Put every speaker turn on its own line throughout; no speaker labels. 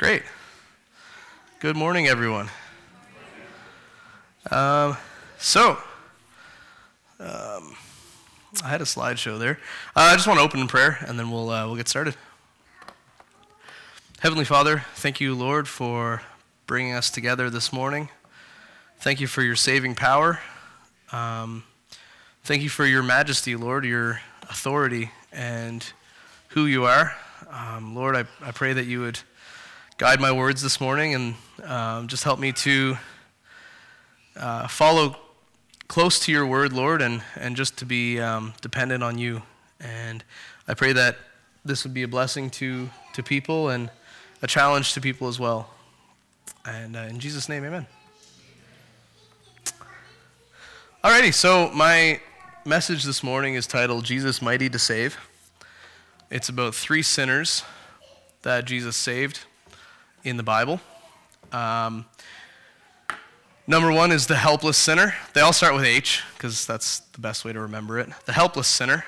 Great. Good morning, everyone. Um, so, um, I had a slideshow there. Uh, I just want to open in prayer, and then we'll uh, we'll get started. Heavenly Father, thank you, Lord, for bringing us together this morning. Thank you for your saving power. Um, thank you for your majesty, Lord, your authority, and who you are. Um, Lord, I, I pray that you would guide my words this morning and um, just help me to uh, follow close to your word, Lord, and, and just to be um, dependent on you. And I pray that this would be a blessing to, to people and a challenge to people as well. And uh, in Jesus' name, amen. Alrighty, so my message this morning is titled Jesus Mighty to Save. It's about three sinners that Jesus saved in the Bible. Um, number one is the helpless sinner. They all start with H because that's the best way to remember it. The helpless sinner,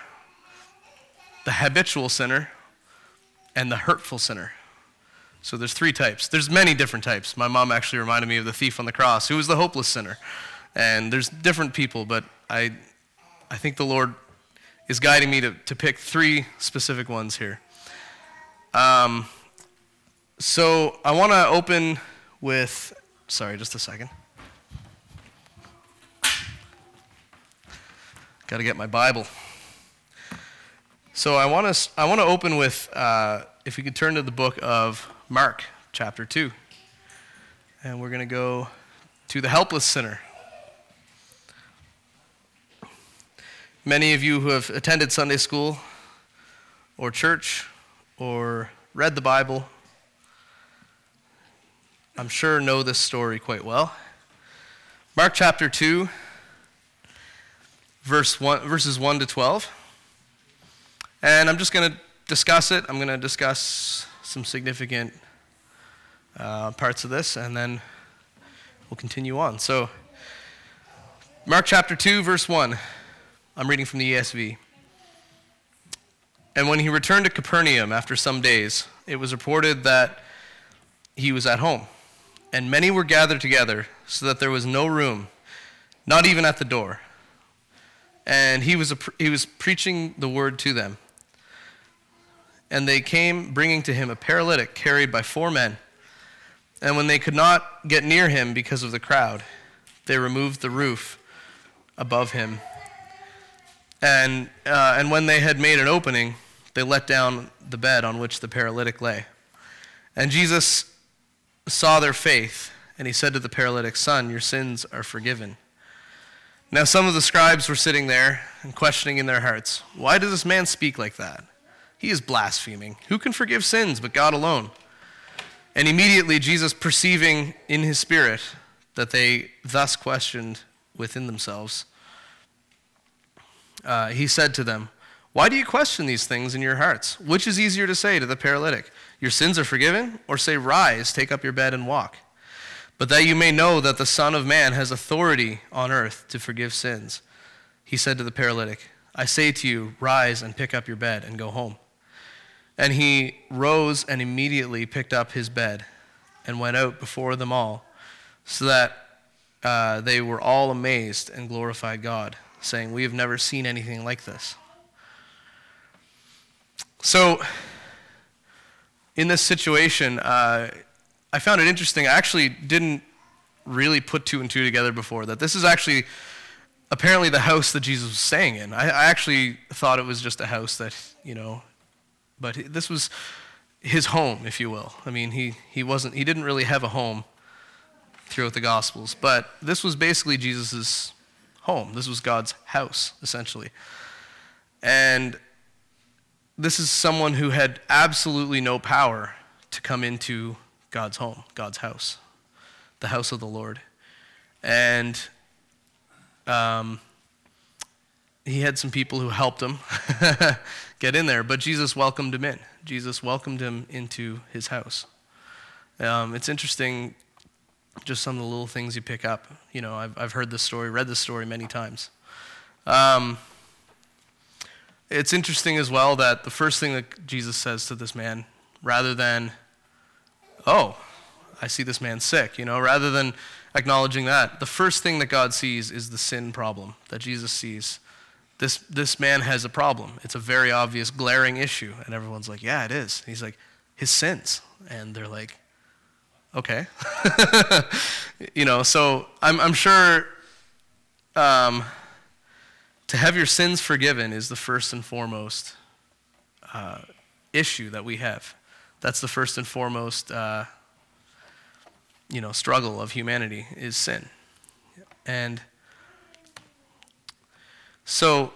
the habitual sinner, and the hurtful sinner. So there's three types. There's many different types. My mom actually reminded me of the thief on the cross, who was the hopeless sinner. And there's different people, but I, I think the Lord is guiding me to, to pick three specific ones here. Um, so I want to open with, sorry, just a second. Got to get my Bible. So I want to I want to open with uh, if you could turn to the book of Mark, chapter two, and we're going to go to the helpless sinner. Many of you who have attended Sunday school or church or read the Bible I'm sure, know this story quite well. Mark chapter 2, verse 1, verses 1 to 12. And I'm just going to discuss it. I'm going to discuss some significant uh, parts of this, and then we'll continue on. So, Mark chapter 2, verse 1. I'm reading from the ESV. And when he returned to Capernaum after some days, it was reported that he was at home and many were gathered together, so that there was no room, not even at the door. And he was, he was preaching the word to them. And they came, bringing to him a paralytic carried by four men. And when they could not get near him because of the crowd, they removed the roof above him. And, uh, and when they had made an opening, they let down the bed on which the paralytic lay. And Jesus saw their faith, and he said to the paralytic, Son, your sins are forgiven. Now, some of the scribes were sitting there and questioning in their hearts, Why does this man speak like that? He is blaspheming. Who can forgive sins but God alone? And immediately, Jesus, perceiving in his spirit that they thus questioned within themselves, uh, he said to them, Why do you question these things in your hearts? Which is easier to say to the paralytic, your sins are forgiven, or say, Rise, take up your bed and walk. But that you may know that the Son of Man has authority on earth to forgive sins. He said to the paralytic, I say to you, rise and pick up your bed and go home. And he rose and immediately picked up his bed and went out before them all, so that uh, they were all amazed and glorified God, saying, We have never seen anything like this. So, in this situation, uh, I found it interesting. I actually didn't really put two and two together before that this is actually apparently the house that Jesus was staying in. I, I actually thought it was just a house that, you know, but this was his home, if you will. I mean, he, he wasn't, he didn't really have a home throughout the Gospels, but this was basically Jesus' home. This was God's house, essentially. And this is someone who had absolutely no power to come into God's home, God's house, the house of the Lord. And um, he had some people who helped him get in there, but Jesus welcomed him in. Jesus welcomed him into his house. Um, it's interesting, just some of the little things you pick up. You know, I've, I've heard this story, read this story many times. Um, it's interesting as well that the first thing that Jesus says to this man, rather than oh, I see this man sick, you know, rather than acknowledging that. The first thing that God sees is the sin problem that Jesus sees. This, this man has a problem. It's a very obvious, glaring issue. And everyone's like, yeah, it is. And he's like, his sins. And they're like, okay. you know, so I'm, I'm sure um, to have your sins forgiven is the first and foremost uh, issue that we have. That's the first and foremost, uh, you know, struggle of humanity is sin. And so,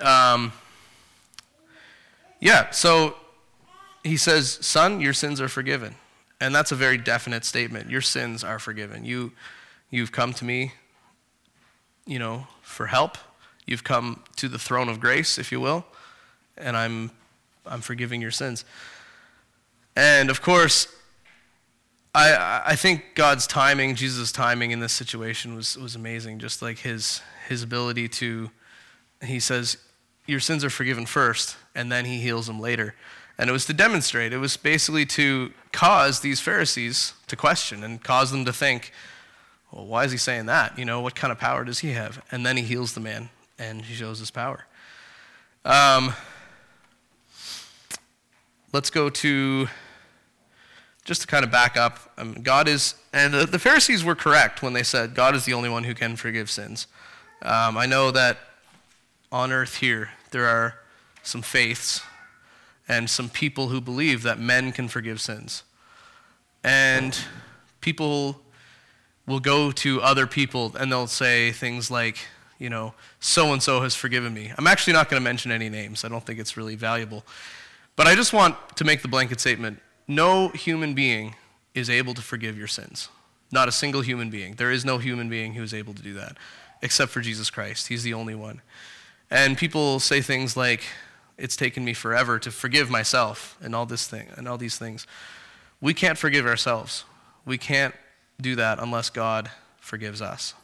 um, yeah, so he says, Son, your sins are forgiven. And that's a very definite statement. Your sins are forgiven. You, you've come to me, you know, for help. You've come to the throne of grace, if you will, and I'm, I'm forgiving your sins. And of course, I, I think God's timing, Jesus' timing in this situation was, was amazing. Just like his, his ability to, he says, Your sins are forgiven first, and then he heals them later. And it was to demonstrate, it was basically to cause these Pharisees to question and cause them to think, well, why is he saying that? You know, what kind of power does he have? And then he heals the man and he shows his power. Um, let's go to just to kind of back up. Um, God is, and the, the, Pharisees were correct when they said God is the only one who can forgive sins. Um, I know that on earth here, there are some faiths and some people who believe that men can forgive sins. And people will go to other people and they'll say things like, you know, so and so has forgiven me. I'm actually not going to mention any names. I don't think it's really valuable. But I just want to make the blanket statement no human being is able to forgive your sins. Not a single human being. There is no human being who is able to do that, except for Jesus Christ. He's the only one. And people say things like, it's taken me forever to forgive myself and all this thing and all these things. We can't forgive ourselves. We can't do that unless God forgives us.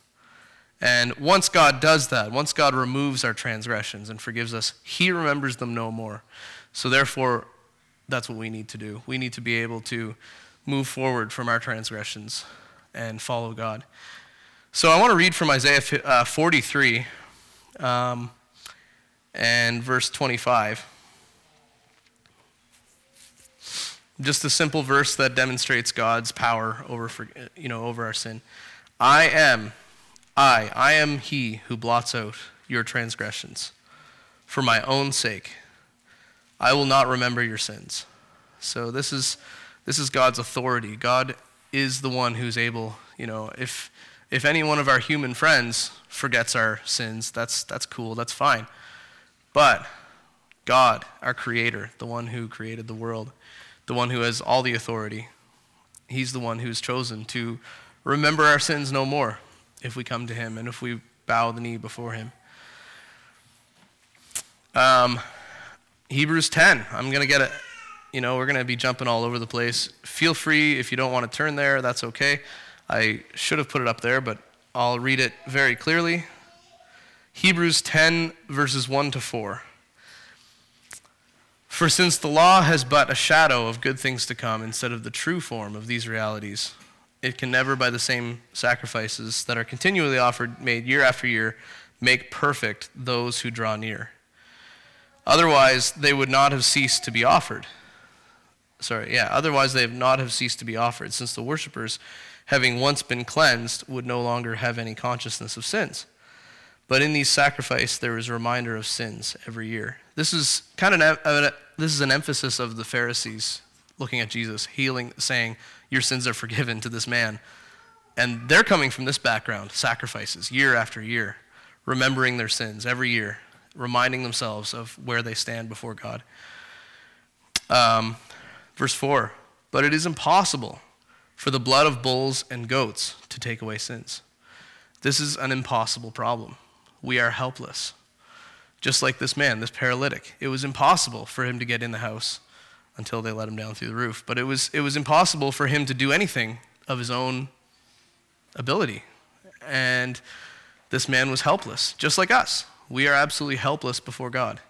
And once God does that, once God removes our transgressions and forgives us, He remembers them no more. So, therefore, that's what we need to do. We need to be able to move forward from our transgressions and follow God. So, I want to read from Isaiah uh, 43 um, and verse 25. Just a simple verse that demonstrates God's power over, you know, over our sin. I am, I, I am he who blots out your transgressions. For my own sake, I will not remember your sins. So this is, this is God's authority. God is the one who's able, you know, if, if any one of our human friends forgets our sins, that's, that's cool, that's fine. But God, our creator, the one who created the world, the one who has all the authority. He's the one who's chosen to remember our sins no more if we come to him and if we bow the knee before him. Um, Hebrews 10. I'm going to get it. You know, we're going to be jumping all over the place. Feel free if you don't want to turn there, that's okay. I should have put it up there, but I'll read it very clearly. Hebrews 10, verses 1 to 4. For since the law has but a shadow of good things to come instead of the true form of these realities, it can never, by the same sacrifices that are continually offered, made year after year, make perfect those who draw near. Otherwise, they would not have ceased to be offered. Sorry, yeah, otherwise they would not have ceased to be offered, since the worshippers, having once been cleansed, would no longer have any consciousness of sins. But in these sacrifices, there is a reminder of sins every year. This is kind of an, this is an emphasis of the Pharisees looking at Jesus, healing, saying, "Your sins are forgiven" to this man, and they're coming from this background: sacrifices year after year, remembering their sins every year, reminding themselves of where they stand before God. Um, verse four: But it is impossible for the blood of bulls and goats to take away sins. This is an impossible problem we are helpless. Just like this man, this paralytic. It was impossible for him to get in the house until they let him down through the roof. But it was, it was impossible for him to do anything of his own ability. And this man was helpless, just like us. We are absolutely helpless before God.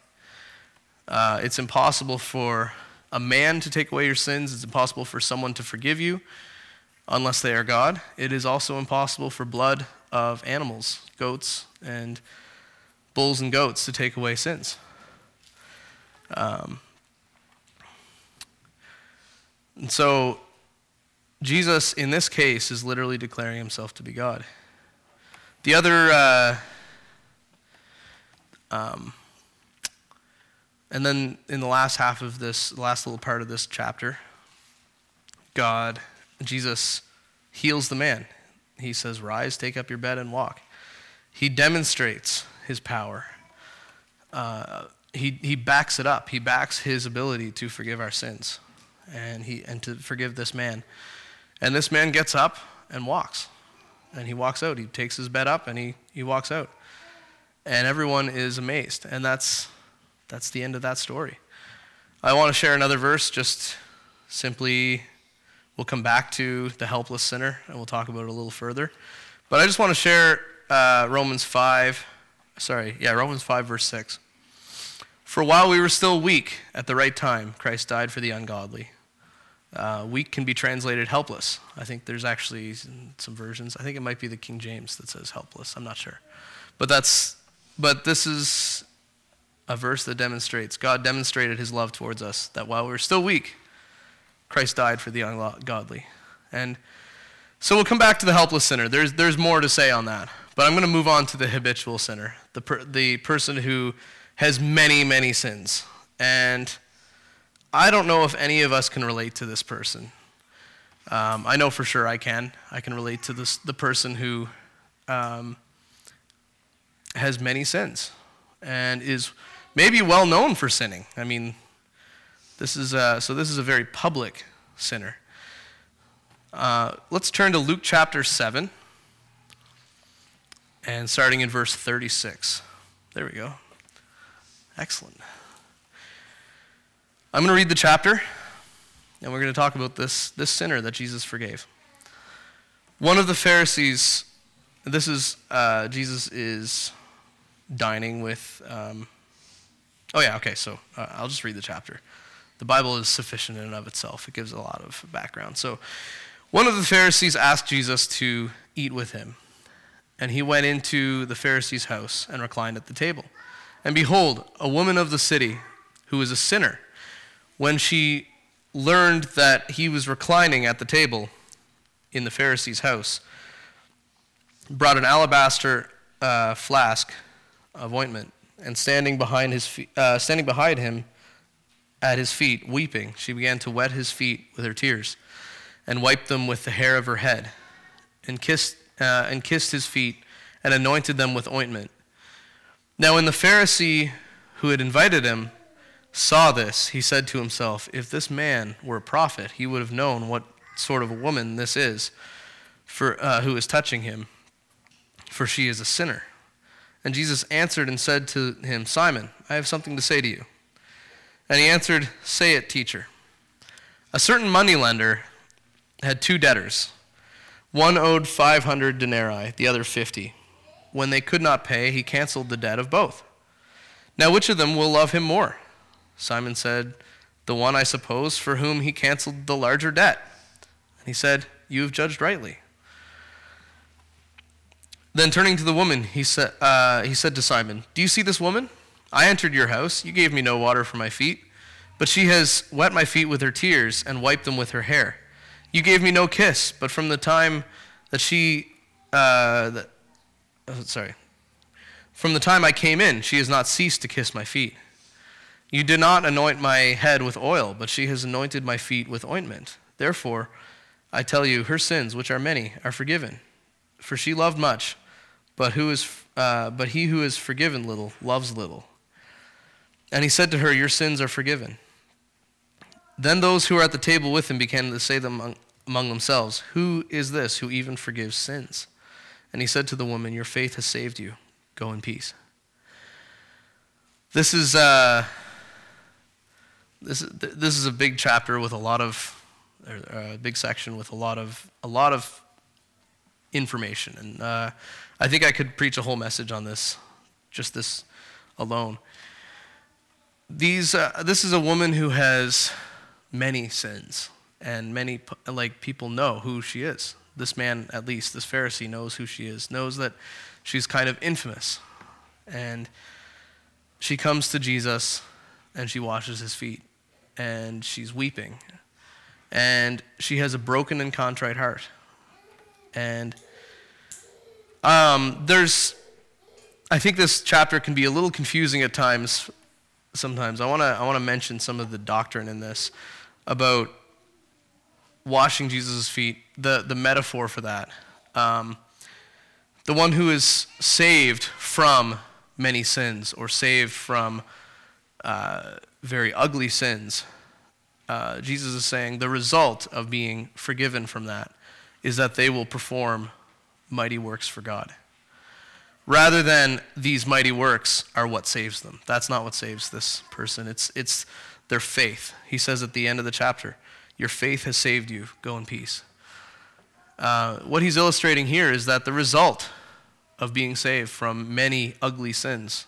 Uh, it's impossible for a man to take away your sins. It's impossible for someone to forgive you unless they are God. It is also impossible for blood of animals, goats, and bulls and goats to take away sins. Um, and so, Jesus, in this case, is literally declaring himself to be God. The other, uh, um, and then in the last half of this, last little part of this chapter, God, Jesus heals the man. He says, Rise, take up your bed, and walk. He demonstrates his power. Uh, he, he backs it up. He backs his ability to forgive our sins and, he, and to forgive this man. And this man gets up and walks. And he walks out. He takes his bed up and he, he walks out. And everyone is amazed. And that's, that's the end of that story. I want to share another verse, just simply, we'll come back to the helpless sinner and we'll talk about it a little further. But I just want to share uh, Romans 5, sorry, yeah, Romans 5, verse 6. For while we were still weak at the right time, Christ died for the ungodly. Uh, weak can be translated helpless. I think there's actually some versions. I think it might be the King James that says helpless. I'm not sure. But that's but this is a verse that demonstrates God demonstrated his love towards us that while we were still weak, Christ died for the ungodly. And so we'll come back to the helpless sinner. There's, there's more to say on that. But I'm going to move on to the habitual sinner, the, per, the person who has many, many sins. And I don't know if any of us can relate to this person. Um, I know for sure I can. I can relate to this, the person who um, has many sins and is maybe well known for sinning. I mean, this is a, so this is a very public sinner. Uh, let's turn to Luke chapter 7 and starting in verse 36. There we go. Excellent. I'm going to read the chapter, and we're going to talk about this, this sinner that Jesus forgave. One of the Pharisees, this is, uh, Jesus is dining with, um, oh yeah, okay, so uh, I'll just read the chapter. The Bible is sufficient in and of itself, it gives a lot of background. So, one of the Pharisees asked Jesus to eat with him, and he went into the Pharisee's house and reclined at the table. And behold, a woman of the city who was a sinner when she learned that he was reclining at the table in the Pharisee's house, brought an alabaster uh, flask of ointment, and standing behind, his feet, uh, standing behind him at his feet, weeping, she began to wet his feet with her tears, and wiped them with the hair of her head, and kissed, uh, and kissed his feet, and anointed them with ointment. Now, when the Pharisee who had invited him saw this, he said to himself, If this man were a prophet, he would have known what sort of a woman this is for, uh, who is touching him, for she is a sinner. And Jesus answered and said to him, Simon, I have something to say to you. And he answered, Say it, teacher. A certain moneylender had two debtors. One owed 500 denarii, the other 50. When they could not pay, he canceled the debt of both. Now, which of them will love him more? Simon said, The one, I suppose, for whom he canceled the larger debt. And he said, You have judged rightly. Then turning to the woman, he said, uh, he said to Simon, Do you see this woman? I entered your house. You gave me no water for my feet, but she has wet my feet with her tears and wiped them with her hair. You gave me no kiss, but from the time that she, uh, that, oh, sorry, from the time I came in, she has not ceased to kiss my feet. You did not anoint my head with oil, but she has anointed my feet with ointment. Therefore, I tell you, her sins, which are many, are forgiven. For she loved much, but, who is, uh, but he who is forgiven little loves little. And he said to her, Your sins are forgiven. Then those who were at the table with him began to say among, among themselves, Who is this who even forgives sins? And he said to the woman, Your faith has saved you. Go in peace. This is. Uh, this, this is a big chapter with a lot of, a big section with a lot of, a lot of information. And uh, I think I could preach a whole message on this, just this alone. These, uh, this is a woman who has many sins, and many like people know who she is. This man, at least, this Pharisee, knows who she is, knows that she's kind of infamous, and she comes to Jesus, and she washes his feet, and she's weeping, and she has a broken and contrite heart, and um, there's I think this chapter can be a little confusing at times. Sometimes I want to I want to mention some of the doctrine in this about washing Jesus' feet. The the metaphor for that, um, the one who is saved from many sins or saved from uh, very ugly sins. Uh, Jesus is saying the result of being forgiven from that is that they will perform mighty works for God rather than these mighty works are what saves them. That's not what saves this person. It's, it's their faith. He says at the end of the chapter, Your faith has saved you. Go in peace. Uh, what he's illustrating here is that the result of being saved from many ugly sins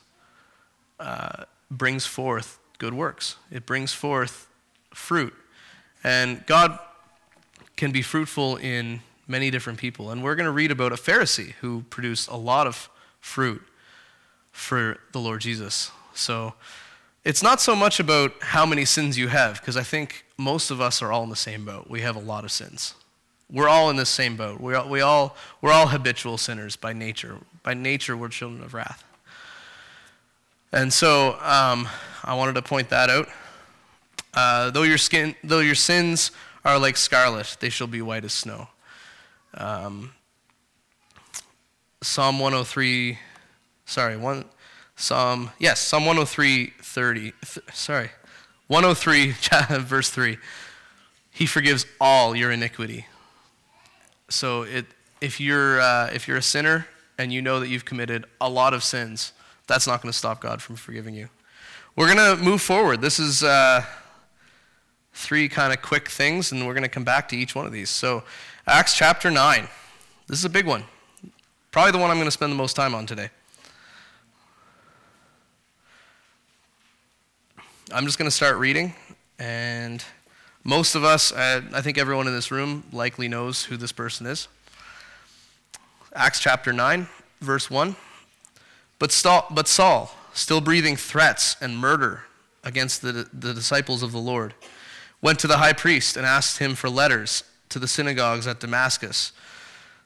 uh, brings forth good works, it brings forth fruit. And God can be fruitful in many different people. And we're going to read about a Pharisee who produced a lot of fruit for the Lord Jesus. So it's not so much about how many sins you have, because I think most of us are all in the same boat. We have a lot of sins. We're all in the same boat. We all, we all, we're all habitual sinners by nature. By nature, we're children of wrath. And so um, I wanted to point that out. Uh, though, your skin, though your sins are like scarlet, they shall be white as snow. Um, Psalm 103, sorry, one, Psalm, yes, Psalm 103, 30, th- sorry, 103, verse 3. He forgives all your iniquity. So it, if, you're, uh, if you're a sinner and you know that you've committed a lot of sins, that's not going to stop God from forgiving you. We're going to move forward. This is uh, three kind of quick things, and we're going to come back to each one of these. So, Acts chapter 9. This is a big one. Probably the one I'm going to spend the most time on today. I'm just going to start reading, and most of us, uh, I think everyone in this room, likely knows who this person is. Acts chapter 9, verse 1. But Saul, but Saul, still breathing threats and murder against the, the disciples of the Lord, went to the high priest and asked him for letters to the synagogues at Damascus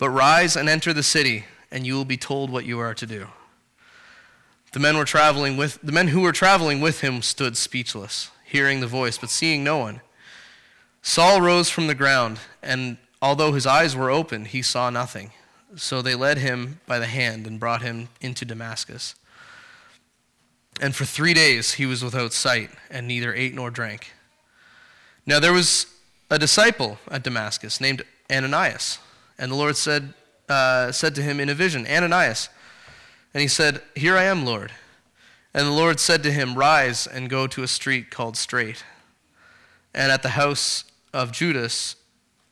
But rise and enter the city, and you will be told what you are to do. The men were traveling with the men who were traveling with him stood speechless, hearing the voice, but seeing no one. Saul rose from the ground, and although his eyes were open, he saw nothing. So they led him by the hand and brought him into Damascus. And for three days he was without sight, and neither ate nor drank. Now there was a disciple at Damascus named Ananias. And the Lord said, uh, said to him in a vision, Ananias. And he said, Here I am, Lord. And the Lord said to him, Rise and go to a street called Straight. And at the house of Judas,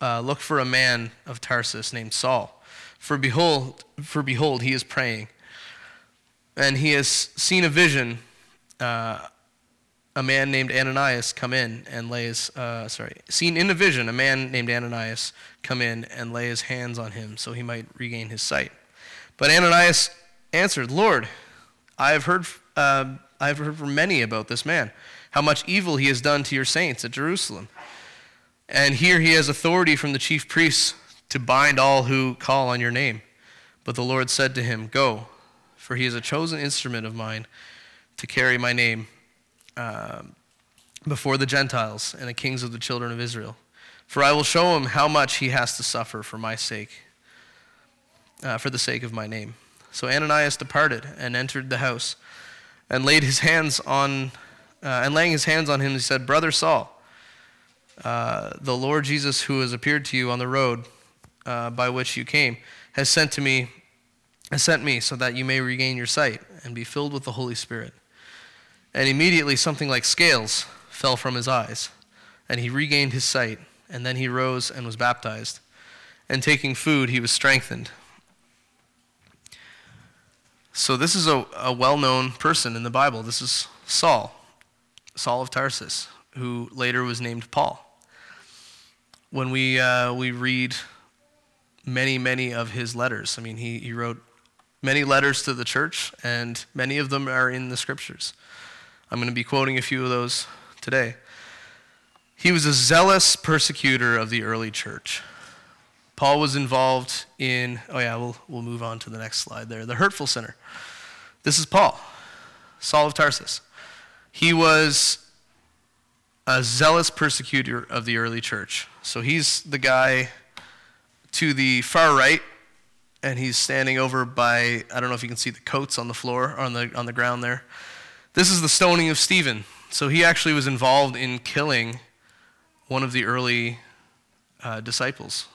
uh, look for a man of Tarsus named Saul. For behold, for behold, he is praying. And he has seen a vision uh, a man named Ananias come in and lay his, uh, sorry, seen in a vision a man named Ananias come in and lay his hands on him so he might regain his sight. But Ananias answered, Lord, I have heard, uh, I have heard from many about this man, how much evil he has done to your saints at Jerusalem. And here he has authority from the chief priests to bind all who call on your name. But the Lord said to him, Go, for he is a chosen instrument of mine to carry my name um, before the Gentiles and the kings of the children of Israel. For I will show him how much he has to suffer for my sake, uh, for the sake of my name. So Ananias departed and entered the house, and laid his hands on, uh, and laying his hands on him, he said, Brother Saul, uh, the Lord Jesus, who has appeared to you on the road uh, by which you came, has sent to me, has sent me so that you may regain your sight and be filled with the Holy Spirit. And immediately something like scales fell from his eyes, and he regained his sight. And then he rose and was baptized. And taking food, he was strengthened. So, this is a, a well known person in the Bible. This is Saul, Saul of Tarsus, who later was named Paul. When we, uh, we read many, many of his letters, I mean, he, he wrote many letters to the church, and many of them are in the scriptures. I'm going to be quoting a few of those today. He was a zealous persecutor of the early church. Paul was involved in, oh yeah, we'll, we'll move on to the next slide there. The hurtful sinner. This is Paul, Saul of Tarsus. He was a zealous persecutor of the early church. So he's the guy to the far right, and he's standing over by, I don't know if you can see the coats on the floor, on the, on the ground there. This is the stoning of Stephen. So he actually was involved in killing one of the early uh, disciples.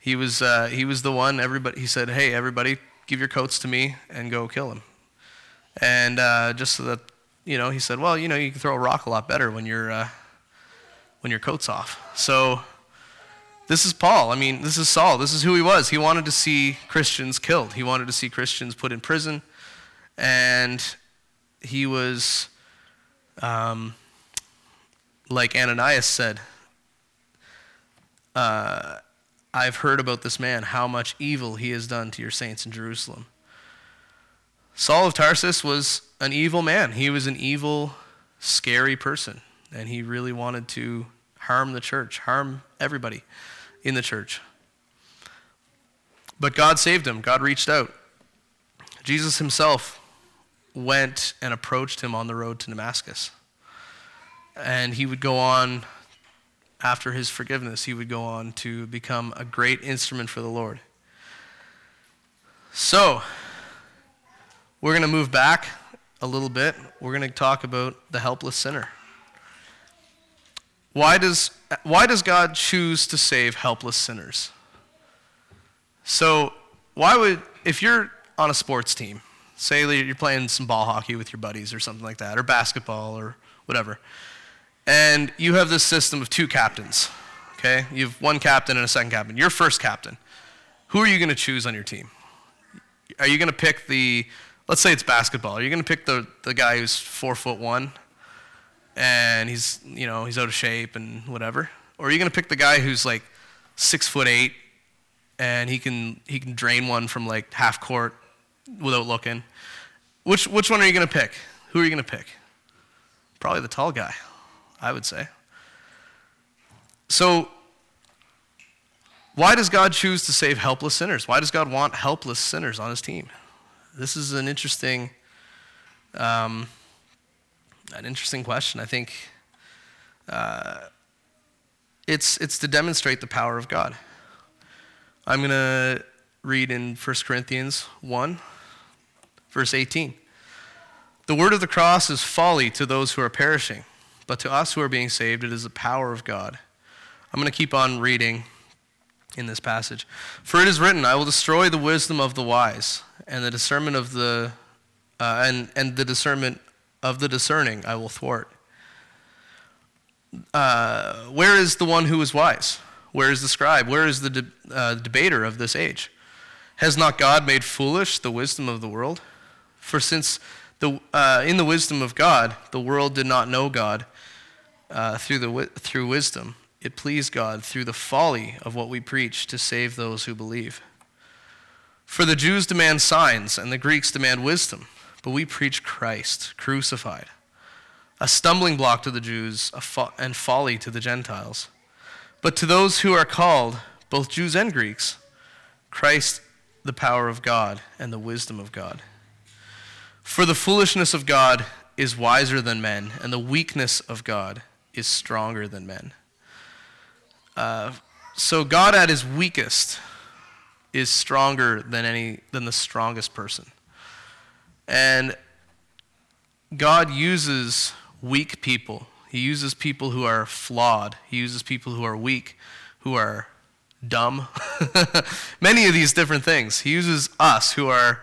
He was, uh, he was the one, everybody, he said, hey, everybody, give your coats to me and go kill him. And uh, just so that, you know, he said, well, you know, you can throw a rock a lot better when, you uh, when your coat's off. So this is Paul. I mean, this is Saul. This is who he was. He wanted to see Christians killed, he wanted to see Christians put in prison. And he was, um, like Ananias said, uh, I've heard about this man, how much evil he has done to your saints in Jerusalem. Saul of Tarsus was an evil man. He was an evil, scary person. And he really wanted to harm the church, harm everybody in the church. But God saved him, God reached out. Jesus himself went and approached him on the road to Damascus. And he would go on after his forgiveness, he would go on to become a great instrument for the Lord. So, we're going to move back a little bit. We're going to talk about the helpless sinner. Why does, why does God choose to save helpless sinners? So, why would, if you're on a sports team, say you're playing some ball hockey with your buddies or something like that, or basketball or whatever, and you have this system of two captains. Okay? You have one captain and a second captain. Your first captain. Who are you going to choose on your team? Are you going to pick the, let's say it's basketball. Are you going to pick the, the guy who's four foot one and he's, you know, he's out of shape and whatever? Or are you going to pick the guy who's like six foot eight and he can, he can drain one from like half court without looking? Which, which one are you going to pick? Who are you going to pick? Probably the tall guy. I would say. So, why does God choose to save helpless sinners? Why does God want helpless sinners on his team? This is an interesting, um, an interesting question. I think uh, it's, it's to demonstrate the power of God. I'm going to read in 1 Corinthians 1, verse 18. The word of the cross is folly to those who are perishing but to us who are being saved, it is the power of God. I'm going to keep on reading in this passage. For it is written, I will destroy the wisdom of the wise, and the discernment of the uh, and, and the discernment of the discerning I will thwart. Uh, where is the one who is wise? Where is the scribe? Where is the de- uh, debater of this age? Has not God made foolish the wisdom of the world? For since the, uh, in the wisdom of God, the world did not know God, uh, through, the, through wisdom. It pleased God through the folly of what we preach to save those who believe. For the Jews demand signs and the Greeks demand wisdom, but we preach Christ crucified, a stumbling block to the Jews and folly to the Gentiles. But to those who are called, both Jews and Greeks, Christ the power of God and the wisdom of God. For the foolishness of God is wiser than men, and the weakness of God is stronger than men. Uh, so God at his weakest is stronger than any than the strongest person. And God uses weak people. He uses people who are flawed. He uses people who are weak, who are dumb. Many of these different things. He uses us who are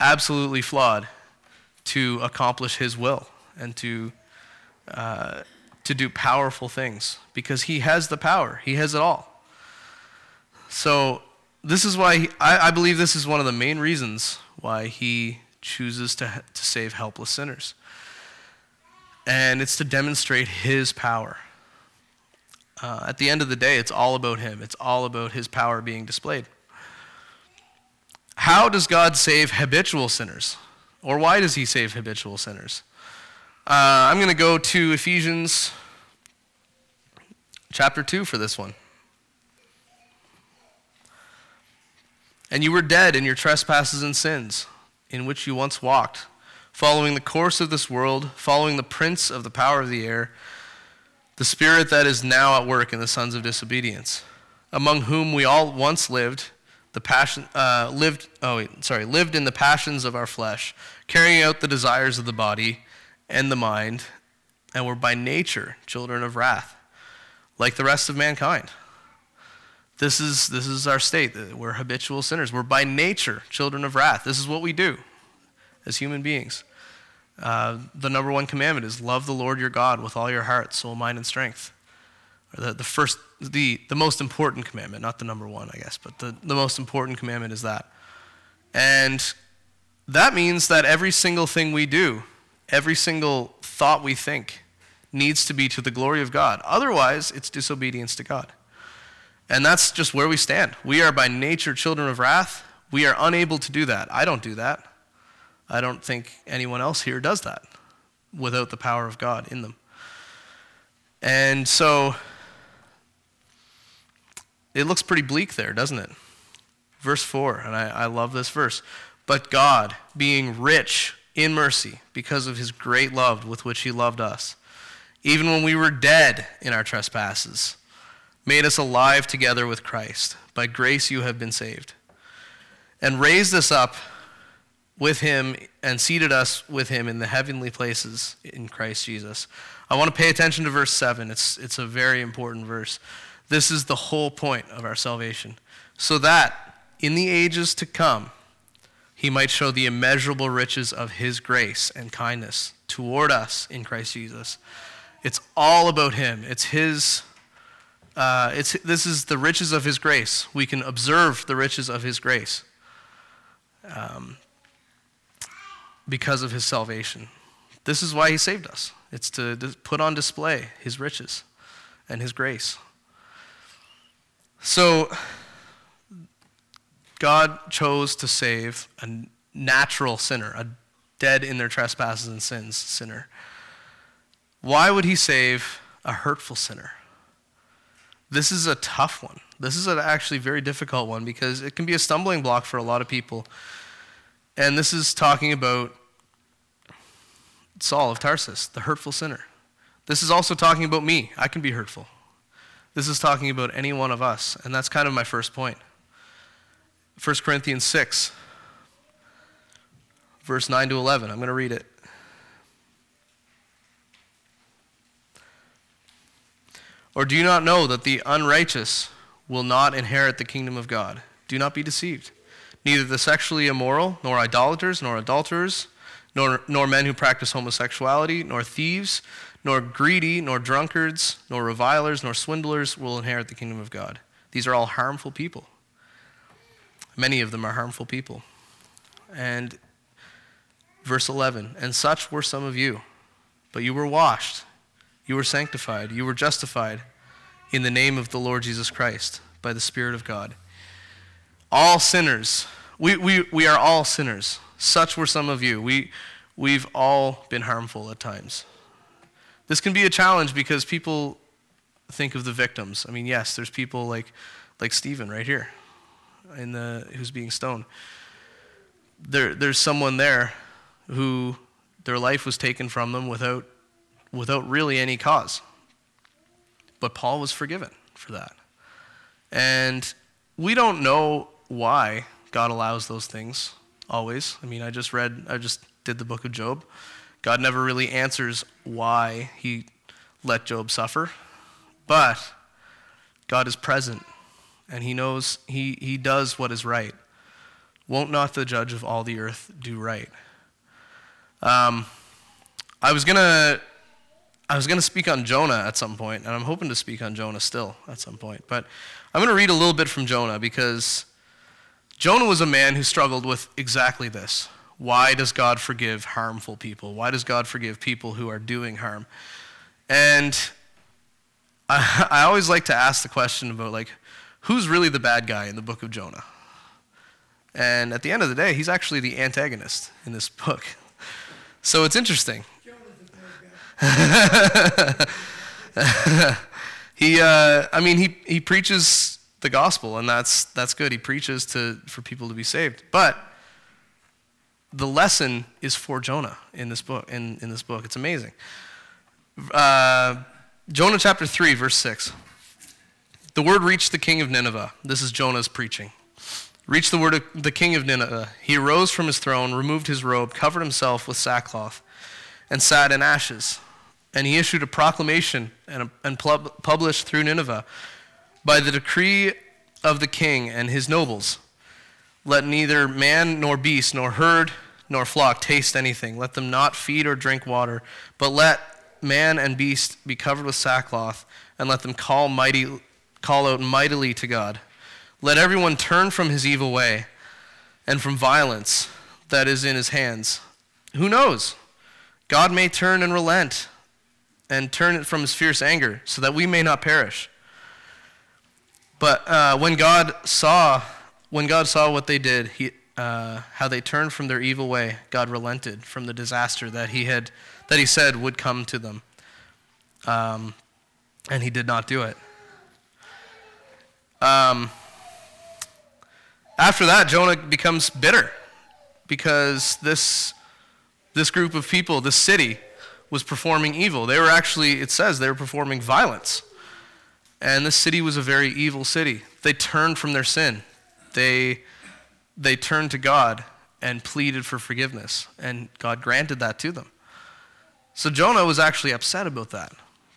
absolutely flawed to accomplish his will and to, uh, to do powerful things because he has the power. He has it all. So, this is why he, I, I believe this is one of the main reasons why he chooses to, to save helpless sinners. And it's to demonstrate his power. Uh, at the end of the day, it's all about him, it's all about his power being displayed. How does God save habitual sinners? Or why does he save habitual sinners? Uh, I'm going to go to Ephesians chapter 2 for this one. And you were dead in your trespasses and sins, in which you once walked, following the course of this world, following the prince of the power of the air, the spirit that is now at work in the sons of disobedience, among whom we all once lived, the passion uh, lived. Oh, wait, sorry, lived in the passions of our flesh, carrying out the desires of the body and the mind, and were by nature children of wrath, like the rest of mankind. This is, this is our state. We're habitual sinners. We're by nature children of wrath. This is what we do as human beings. Uh, the number one commandment is love the Lord your God with all your heart, soul, mind, and strength. Or the, the first, the, the most important commandment, not the number one, I guess, but the, the most important commandment is that. And that means that every single thing we do, every single thought we think, needs to be to the glory of God. Otherwise, it's disobedience to God. And that's just where we stand. We are by nature children of wrath. We are unable to do that. I don't do that. I don't think anyone else here does that without the power of God in them. And so it looks pretty bleak there, doesn't it? Verse 4, and I, I love this verse. But God, being rich in mercy because of his great love with which he loved us, even when we were dead in our trespasses, made us alive together with Christ. By grace you have been saved. And raised us up with him and seated us with him in the heavenly places in Christ Jesus. I want to pay attention to verse 7. It's, it's a very important verse. This is the whole point of our salvation. So that in the ages to come, he might show the immeasurable riches of his grace and kindness toward us in Christ Jesus. It's all about him. It's his uh, it's, this is the riches of his grace. We can observe the riches of his grace um, because of his salvation. This is why he saved us. It's to put on display his riches and his grace. So, God chose to save a natural sinner, a dead in their trespasses and sins sinner. Why would he save a hurtful sinner? This is a tough one. This is an actually very difficult one because it can be a stumbling block for a lot of people. And this is talking about Saul of Tarsus, the hurtful sinner. This is also talking about me. I can be hurtful. This is talking about any one of us. And that's kind of my first point. 1 Corinthians 6, verse 9 to 11. I'm going to read it. Or do you not know that the unrighteous will not inherit the kingdom of God? Do not be deceived. Neither the sexually immoral, nor idolaters, nor adulterers, nor, nor men who practice homosexuality, nor thieves, nor greedy, nor drunkards, nor revilers, nor swindlers will inherit the kingdom of God. These are all harmful people. Many of them are harmful people. And verse 11, and such were some of you, but you were washed you were sanctified. You were justified in the name of the Lord Jesus Christ by the Spirit of God. All sinners. We, we, we are all sinners. Such were some of you. We, we've all been harmful at times. This can be a challenge because people think of the victims. I mean, yes, there's people like, like Stephen right here in the, who's being stoned. There, there's someone there who their life was taken from them without without really any cause. But Paul was forgiven for that. And we don't know why God allows those things always. I mean, I just read, I just did the book of Job. God never really answers why he let Job suffer, but God is present and he knows he, he does what is right. Won't not the judge of all the earth do right? Um, I was gonna I was gonna speak on Jonah at some point, and I'm hoping to speak on Jonah still at some point. But I'm gonna read a little bit from Jonah because Jonah was a man who struggled with exactly this. Why does God forgive harmful people? Why does God forgive people who are doing harm? And I, I always like to ask the question about like, who's really the bad guy in the book of Jonah? And at the end of the day, he's actually the antagonist in this book. So it's interesting. he, uh, I mean, he, he preaches the gospel, and that's, that's good. He preaches to, for people to be saved. But the lesson is for Jonah in this book. In, in this book. It's amazing. Uh, Jonah chapter 3, verse 6. The word reached the king of Nineveh. This is Jonah's preaching. Reached the word of the king of Nineveh. He arose from his throne, removed his robe, covered himself with sackcloth, and sat in ashes. And he issued a proclamation and, and published through Nineveh by the decree of the king and his nobles let neither man nor beast, nor herd nor flock taste anything. Let them not feed or drink water, but let man and beast be covered with sackcloth, and let them call, mighty, call out mightily to God. Let everyone turn from his evil way and from violence that is in his hands. Who knows? God may turn and relent and turn it from his fierce anger, so that we may not perish. But uh, when God saw when God saw what they did, he, uh, how they turned from their evil way, God relented from the disaster that he had, that he said would come to them. Um, and he did not do it. Um, after that, Jonah becomes bitter because this, this group of people, this city, was performing evil. They were actually, it says, they were performing violence. And this city was a very evil city. They turned from their sin. They, they turned to God and pleaded for forgiveness, and God granted that to them. So Jonah was actually upset about that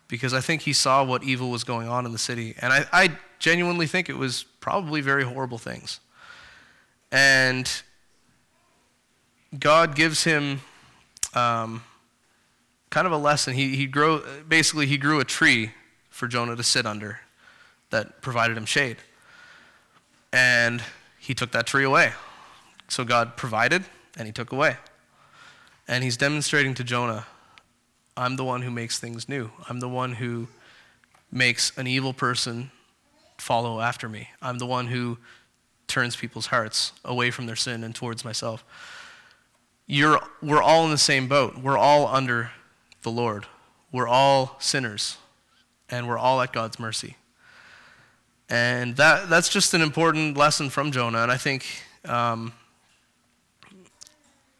because I think he saw what evil was going on in the city. And I, I genuinely think it was probably very horrible things. And God gives him um, kind of a lesson. He, he grow, basically, he grew a tree for Jonah to sit under that provided him shade. And he took that tree away. So God provided, and he took away. And he's demonstrating to Jonah I'm the one who makes things new. I'm the one who makes an evil person follow after me. I'm the one who turns people's hearts away from their sin and towards myself. You're, we're all in the same boat. We're all under the Lord. We're all sinners, and we're all at God's mercy. And that, that's just an important lesson from Jonah. And I think, um,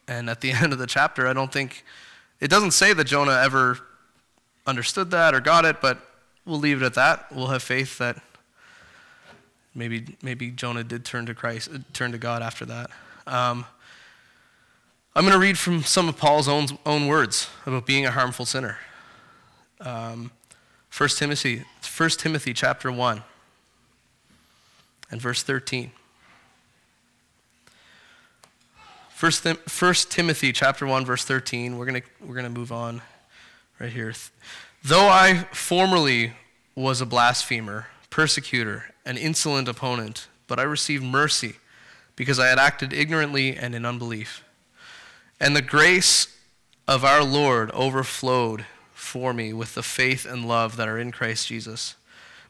and at the end of the chapter, I don't think, it doesn't say that Jonah ever understood that or got it, but we'll leave it at that. We'll have faith that maybe, maybe Jonah did turn to Christ, turn to God after that. Um, I'm going to read from some of Paul's own, own words about being a harmful sinner. Um, 1 Timothy, 1 Timothy chapter 1 and verse 13. First, Tim- First Timothy chapter 1 verse 13. We're going to we're going to move on right here. Though I formerly was a blasphemer, persecutor, an insolent opponent, but I received mercy because I had acted ignorantly and in unbelief. And the grace of our Lord overflowed for me with the faith and love that are in Christ Jesus.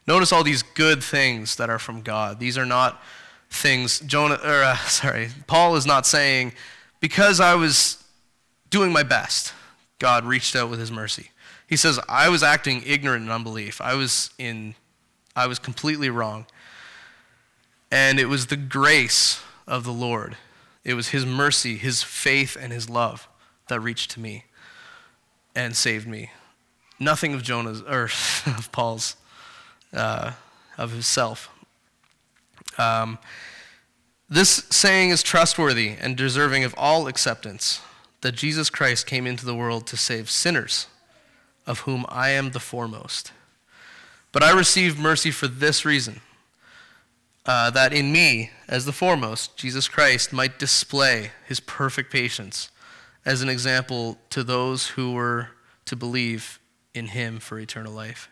Notice all these good things that are from God. These are not things Jonah or uh, sorry, Paul is not saying because I was doing my best, God reached out with his mercy. He says I was acting ignorant in unbelief. I was in I was completely wrong. And it was the grace of the Lord. It was his mercy, his faith and his love that reached to me and saved me. Nothing of Jonah's or of Paul's uh, of himself. Um, this saying is trustworthy and deserving of all acceptance that Jesus Christ came into the world to save sinners, of whom I am the foremost. But I received mercy for this reason uh, that in me, as the foremost, Jesus Christ might display his perfect patience as an example to those who were to believe in him for eternal life.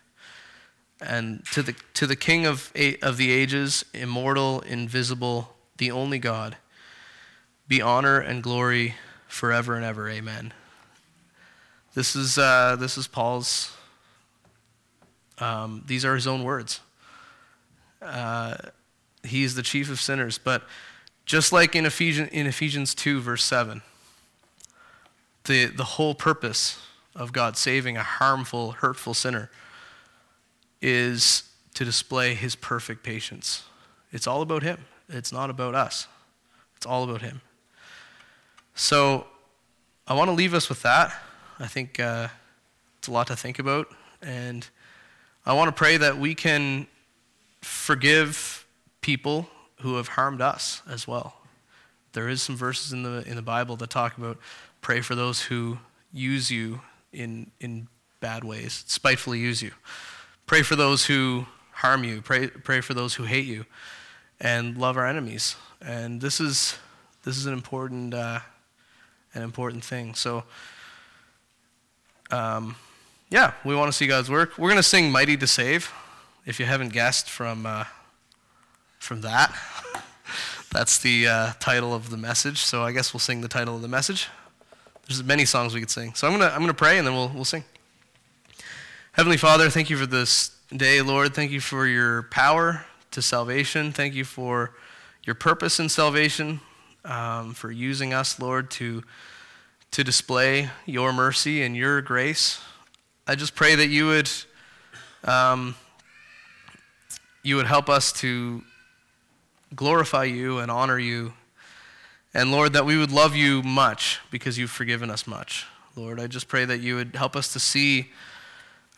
And to the, to the King of, of the ages, immortal, invisible, the only God, be honor and glory forever and ever. Amen. This is, uh, this is Paul's, um, these are his own words. Uh, he's the chief of sinners. But just like in, Ephesians, in Ephesians 2, verse 7, the, the whole purpose of God saving a harmful, hurtful sinner is to display his perfect patience. It's all about him, it's not about us. It's all about him. So I want to leave us with that. I think uh, it's a lot to think about. And I want to pray that we can forgive people who have harmed us as well. There is some verses in the, in the Bible that talk about pray for those who use you in, in bad ways, spitefully use you. Pray for those who harm you. Pray, pray for those who hate you. And love our enemies. And this is, this is an important, uh, an important thing. So, um, yeah, we want to see God's work. We're going to sing Mighty to Save, if you haven't guessed from, uh, from that. That's the uh, title of the message. So I guess we'll sing the title of the message. There's many songs we could sing. So I'm going to I'm going to pray and then we'll, we'll sing. Heavenly Father, thank you for this day, Lord. Thank you for your power to salvation. Thank you for your purpose in salvation, um, for using us, Lord, to to display your mercy and your grace. I just pray that you would, um, you would help us to glorify you and honor you. And Lord, that we would love you much because you've forgiven us much. Lord, I just pray that you would help us to see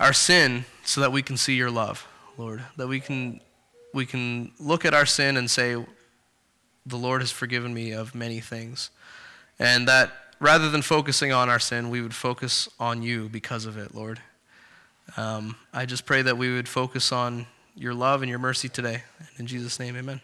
our sin so that we can see your love, Lord. That we can, we can look at our sin and say, the Lord has forgiven me of many things. And that rather than focusing on our sin, we would focus on you because of it, Lord. Um, I just pray that we would focus on your love and your mercy today. In Jesus' name, amen.